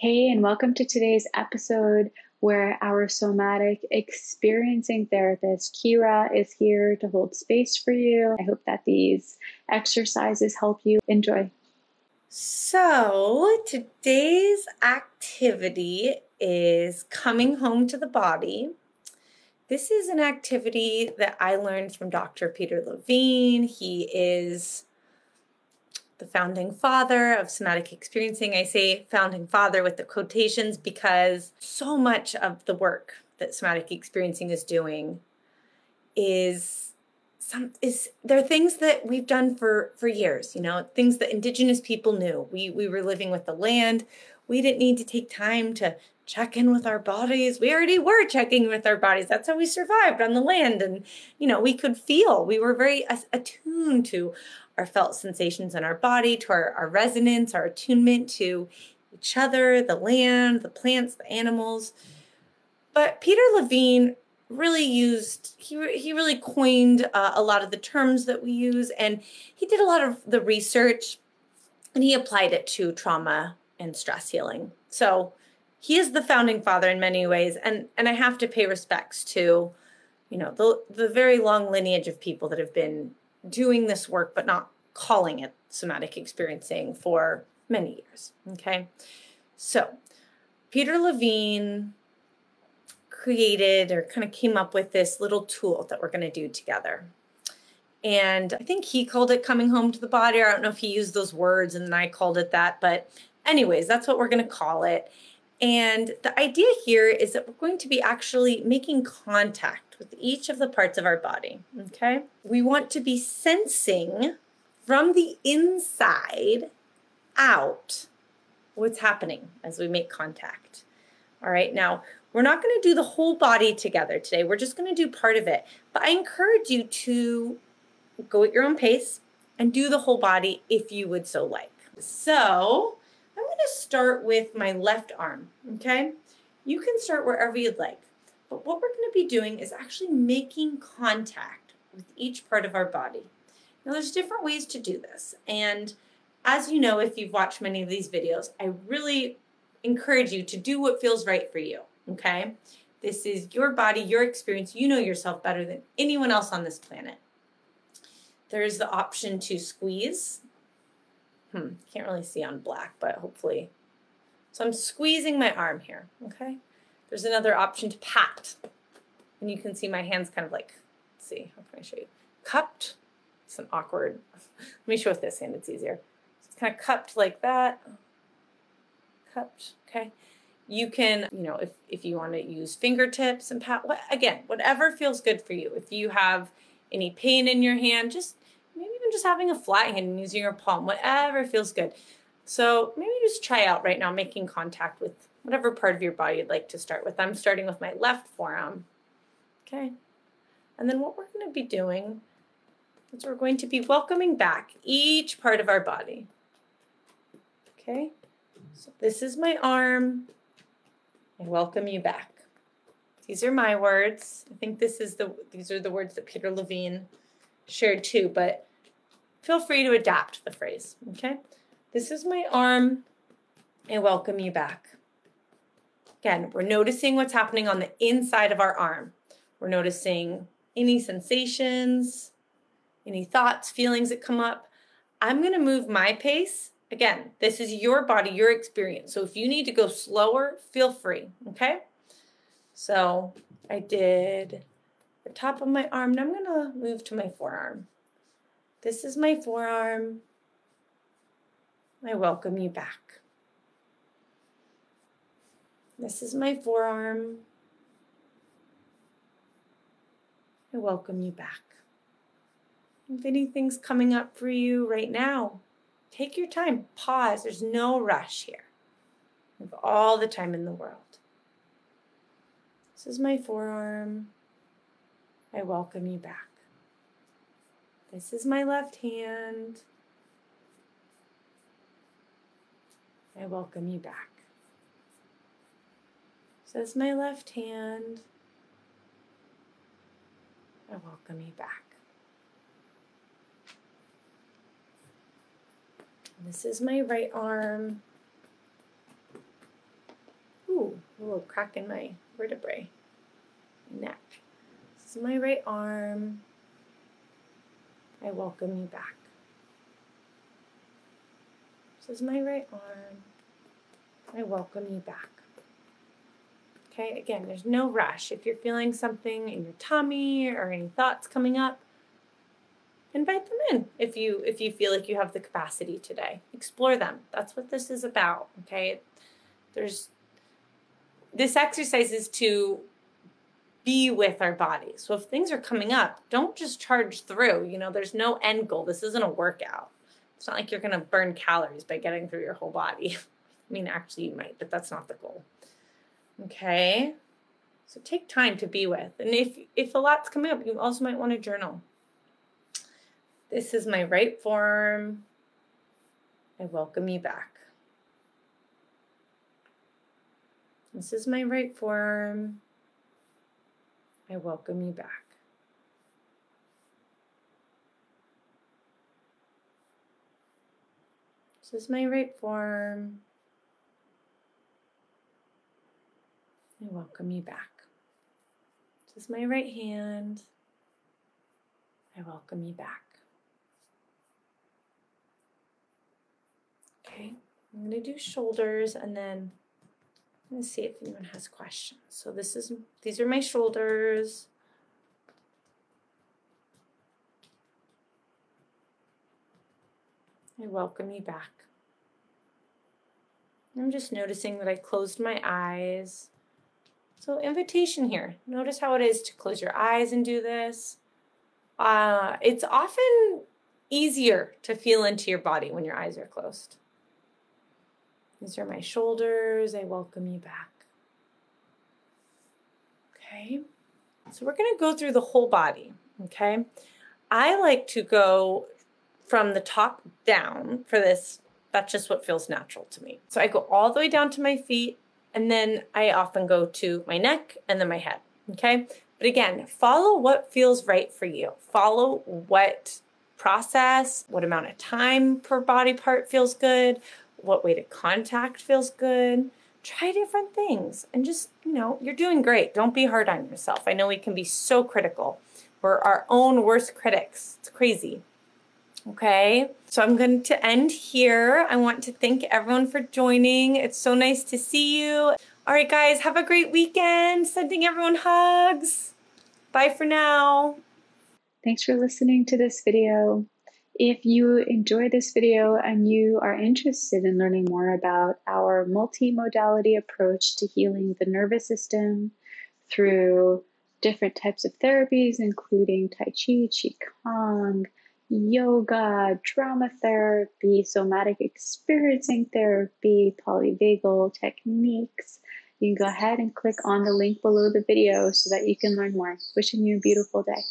Hey, and welcome to today's episode where our somatic experiencing therapist, Kira, is here to hold space for you. I hope that these exercises help you. Enjoy. So, today's activity is coming home to the body. This is an activity that I learned from Dr. Peter Levine. He is the founding father of somatic experiencing. I say founding father with the quotations because so much of the work that somatic experiencing is doing is some is there are things that we've done for for years, you know, things that indigenous people knew. We we were living with the land. We didn't need to take time to check in with our bodies. We already were checking with our bodies. That's how we survived on the land. And, you know, we could feel, we were very attuned to our felt sensations in our body, to our, our resonance, our attunement to each other, the land, the plants, the animals. But Peter Levine really used he he really coined uh, a lot of the terms that we use and he did a lot of the research and he applied it to trauma and stress healing so he is the founding father in many ways and and i have to pay respects to you know the the very long lineage of people that have been doing this work but not calling it somatic experiencing for many years. Okay. So Peter Levine created or kind of came up with this little tool that we're going to do together. And I think he called it coming home to the body. I don't know if he used those words and then I called it that. But, anyways, that's what we're going to call it. And the idea here is that we're going to be actually making contact with each of the parts of our body. Okay. We want to be sensing from the inside out what's happening as we make contact. All right. Now, we're not going to do the whole body together today. We're just going to do part of it. But I encourage you to go at your own pace and do the whole body if you would so like. So, to start with my left arm. Okay. You can start wherever you'd like. But what we're going to be doing is actually making contact with each part of our body. Now, there's different ways to do this. And as you know, if you've watched many of these videos, I really encourage you to do what feels right for you. Okay? This is your body, your experience. You know yourself better than anyone else on this planet. There's the option to squeeze. Hmm, can't really see on black, but hopefully. So I'm squeezing my arm here, okay? There's another option to pat. And you can see my hands kind of like, see, how can I show you? Cupped. It's an awkward, let me show with this hand, it's easier. it's kind of cupped like that. Cupped, okay? You can, you know, if, if you want to use fingertips and pat, what, again, whatever feels good for you. If you have any pain in your hand, just just having a flat hand and using your palm, whatever feels good. So maybe just try out right now making contact with whatever part of your body you'd like to start with. I'm starting with my left forearm. Okay. And then what we're going to be doing is we're going to be welcoming back each part of our body. Okay. So this is my arm. I welcome you back. These are my words. I think this is the these are the words that Peter Levine shared too, but feel free to adapt the phrase. Okay. This is my arm. I welcome you back. Again, we're noticing what's happening on the inside of our arm. We're noticing any sensations, any thoughts, feelings that come up. I'm going to move my pace. Again, this is your body, your experience. So if you need to go slower, feel free, okay? So I did the top of my arm. Now I'm going to move to my forearm. This is my forearm. I welcome you back. This is my forearm. I welcome you back. If anything's coming up for you right now, take your time, pause. There's no rush here. You have all the time in the world. This is my forearm. I welcome you back. This is my left hand. I welcome you back says my left hand. I welcome you back. This is my right arm. Ooh, a little crack in my vertebrae, neck. This is my right arm. I welcome you back. This is my right arm. I welcome you back. Okay, again, there's no rush. If you're feeling something in your tummy or any thoughts coming up, invite them in if you if you feel like you have the capacity today. Explore them. That's what this is about, okay? There's this exercise is to be with our body. So if things are coming up, don't just charge through. You know, there's no end goal. This isn't a workout. It's not like you're going to burn calories by getting through your whole body. I mean, actually, you might, but that's not the goal. Okay. So take time to be with. And if if a lot's coming up, you also might want to journal. This is my right form. I welcome you back. This is my right form. I welcome you back. This is my right form. I welcome you back. This is my right hand. I welcome you back. Okay, I'm going to do shoulders and then Going to see if anyone has questions. So this is these are my shoulders. I welcome you back. I'm just noticing that I closed my eyes. So invitation here. Notice how it is to close your eyes and do this. Uh, it's often easier to feel into your body when your eyes are closed. These are my shoulders. I welcome you back. Okay. So we're going to go through the whole body. Okay. I like to go from the top down for this. That's just what feels natural to me. So I go all the way down to my feet, and then I often go to my neck and then my head. Okay. But again, follow what feels right for you. Follow what process, what amount of time per body part feels good, what way to contact feels good. Try different things and just, you know, you're doing great. Don't be hard on yourself. I know we can be so critical. We're our own worst critics. It's crazy. Okay, so I'm going to end here. I want to thank everyone for joining. It's so nice to see you. All right, guys, have a great weekend. Sending everyone hugs. Bye for now. Thanks for listening to this video. If you enjoyed this video and you are interested in learning more about our multimodality approach to healing the nervous system through different types of therapies, including Tai Chi, Qigong, yoga, drama therapy, somatic experiencing therapy, polyvagal techniques, you can go ahead and click on the link below the video so that you can learn more. Wishing you a beautiful day.